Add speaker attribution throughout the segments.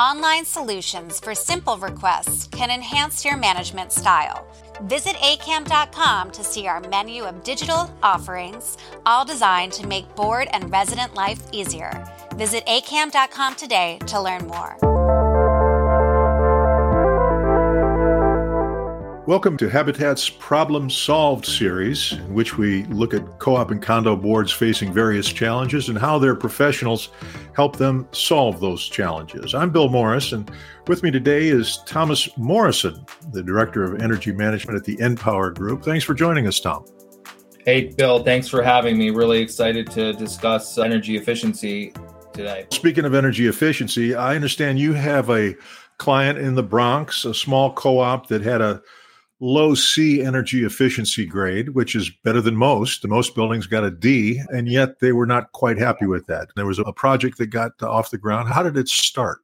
Speaker 1: online solutions for simple requests can enhance your management style. Visit acam.com to see our menu of digital offerings, all designed to make board and resident life easier. Visit acam.com today to learn more.
Speaker 2: Welcome to Habitat's Problem Solved series, in which we look at co op and condo boards facing various challenges and how their professionals help them solve those challenges. I'm Bill Morris, and with me today is Thomas Morrison, the Director of Energy Management at the En-Power Group. Thanks for joining us, Tom.
Speaker 3: Hey, Bill, thanks for having me. Really excited to discuss energy efficiency today.
Speaker 2: Speaking of energy efficiency, I understand you have a client in the Bronx, a small co op that had a low C energy efficiency grade, which is better than most. The most buildings got a D, and yet they were not quite happy with that. There was a project that got off the ground. How did it start?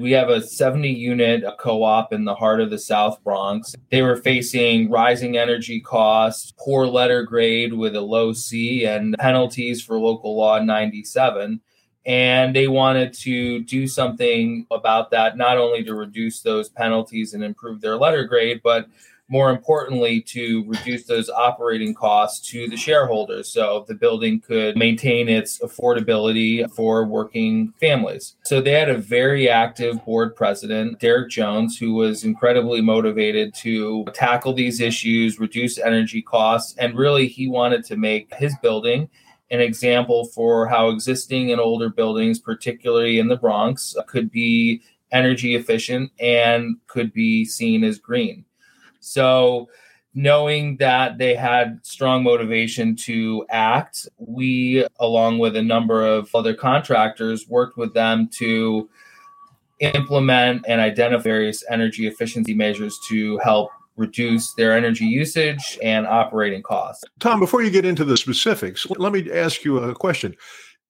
Speaker 3: We have a 70 unit co op in the heart of the South Bronx. They were facing rising energy costs, poor letter grade with a low C, and penalties for local law 97 and they wanted to do something about that not only to reduce those penalties and improve their letter grade but more importantly to reduce those operating costs to the shareholders. So the building could maintain its affordability for working families. So they had a very active board president derek jones who was incredibly motivated to tackle these issues reduce energy costs and really he wanted to make his building an example for how existing and older buildings, particularly in the Bronx, could be energy efficient and could be seen as green. So, knowing that they had strong motivation to act, we, along with a number of other contractors, worked with them to implement and identify various energy efficiency measures to help reduce their energy usage and operating costs.
Speaker 2: Tom, before you get into the specifics, let me ask you a question.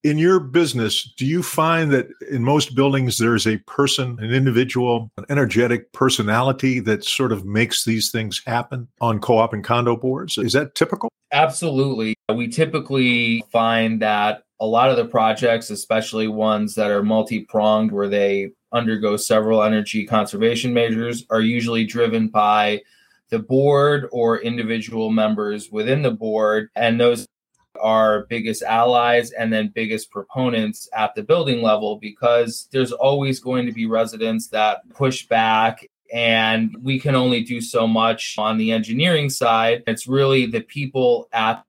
Speaker 2: In your business, do you find that in most buildings there's a person, an individual, an energetic personality that sort of makes these things happen on co op and condo boards? Is that typical?
Speaker 3: Absolutely. We typically find that a lot of the projects, especially ones that are multi pronged, where they undergo several energy conservation measures, are usually driven by the board or individual members within the board. And those are biggest allies and then biggest proponents at the building level because there's always going to be residents that push back and we can only do so much on the engineering side it's really the people at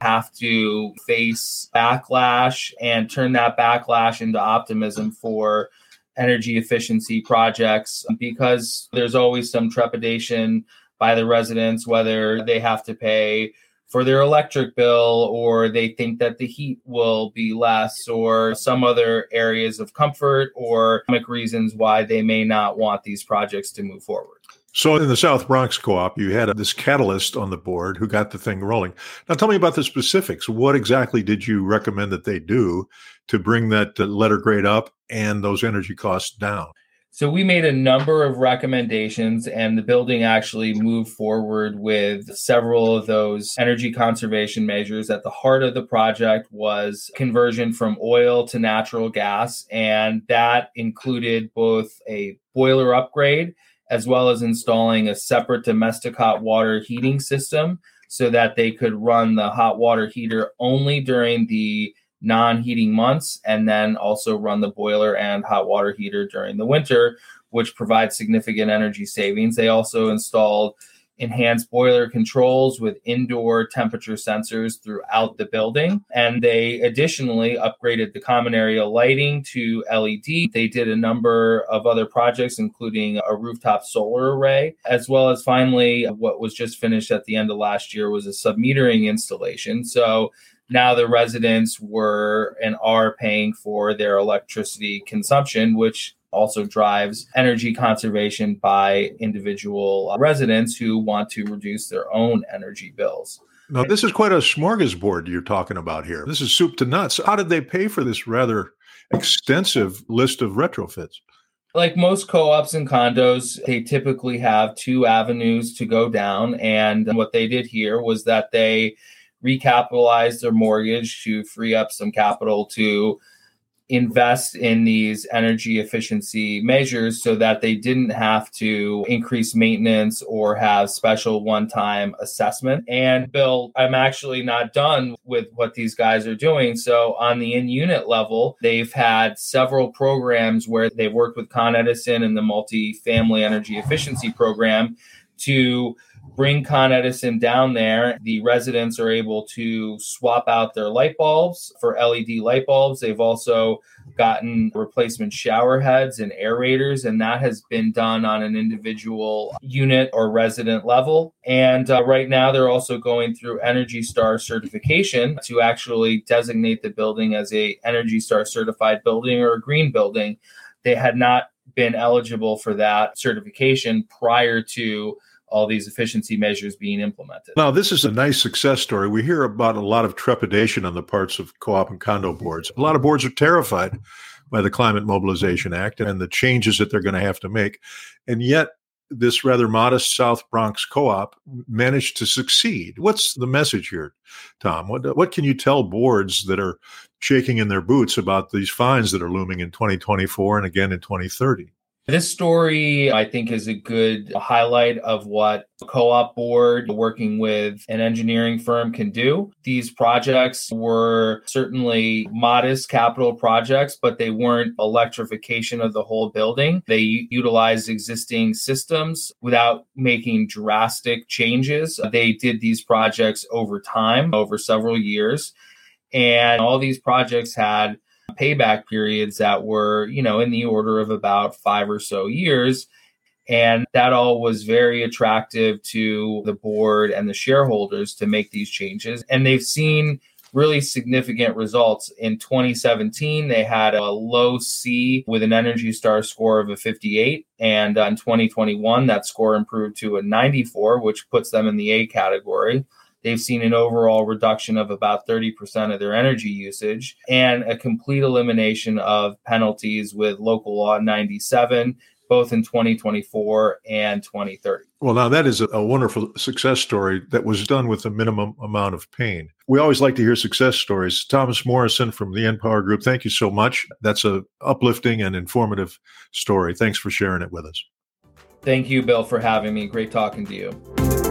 Speaker 3: have to face backlash and turn that backlash into optimism for energy efficiency projects because there's always some trepidation by the residents whether they have to pay for their electric bill or they think that the heat will be less or some other areas of comfort or economic reasons why they may not want these projects to move forward.
Speaker 2: So, in the South Bronx Co op, you had this catalyst on the board who got the thing rolling. Now, tell me about the specifics. What exactly did you recommend that they do to bring that uh, letter grade up and those energy costs down?
Speaker 3: So we made a number of recommendations, and the building actually moved forward with several of those energy conservation measures. At the heart of the project was conversion from oil to natural gas, and that included both a boiler upgrade as well as installing a separate domestic hot water heating system so that they could run the hot water heater only during the non heating months and then also run the boiler and hot water heater during the winter, which provides significant energy savings. They also installed enhanced boiler controls with indoor temperature sensors throughout the building. And they additionally upgraded the common area lighting to LED. They did a number of other projects, including a rooftop solar array, as well as finally, what was just finished at the end of last year was a submetering installation. So now the residents were and are paying for their electricity consumption, which also drives energy conservation by individual uh, residents who want to reduce their own energy bills.
Speaker 2: Now, this is quite a smorgasbord you're talking about here. This is soup to nuts. How did they pay for this rather extensive list of retrofits?
Speaker 3: Like most co ops and condos, they typically have two avenues to go down. And what they did here was that they recapitalized their mortgage to free up some capital to invest in these energy efficiency measures so that they didn't have to increase maintenance or have special one time assessment. And Bill, I'm actually not done with what these guys are doing. So, on the in unit level, they've had several programs where they've worked with Con Edison and the multi family energy efficiency program to bring Con Edison down there. The residents are able to swap out their light bulbs for LED light bulbs. They've also gotten replacement shower heads and aerators, and that has been done on an individual unit or resident level. And uh, right now, they're also going through Energy Star certification to actually designate the building as a Energy Star certified building or a green building. They had not been eligible for that certification prior to all these efficiency measures being implemented.
Speaker 2: Now, this is a nice success story. We hear about a lot of trepidation on the parts of co op and condo boards. A lot of boards are terrified by the Climate Mobilization Act and the changes that they're going to have to make. And yet, this rather modest South Bronx co-op managed to succeed. What's the message here, Tom? What what can you tell boards that are shaking in their boots about these fines that are looming in 2024 and again in 2030?
Speaker 3: This story, I think, is a good highlight of what a co op board working with an engineering firm can do. These projects were certainly modest capital projects, but they weren't electrification of the whole building. They utilized existing systems without making drastic changes. They did these projects over time, over several years. And all these projects had payback periods that were, you know, in the order of about five or so years. And that all was very attractive to the board and the shareholders to make these changes. And they've seen really significant results. In 2017, they had a low C with an Energy Star score of a 58. And in 2021, that score improved to a 94, which puts them in the A category. They've seen an overall reduction of about 30% of their energy usage and a complete elimination of penalties with local law 97 both in 2024 and 2030.
Speaker 2: Well, now that is a wonderful success story that was done with a minimum amount of pain. We always like to hear success stories. Thomas Morrison from the En-Power Group, thank you so much. That's a uplifting and informative story. Thanks for sharing it with us.
Speaker 3: Thank you, Bill, for having me. Great talking to you.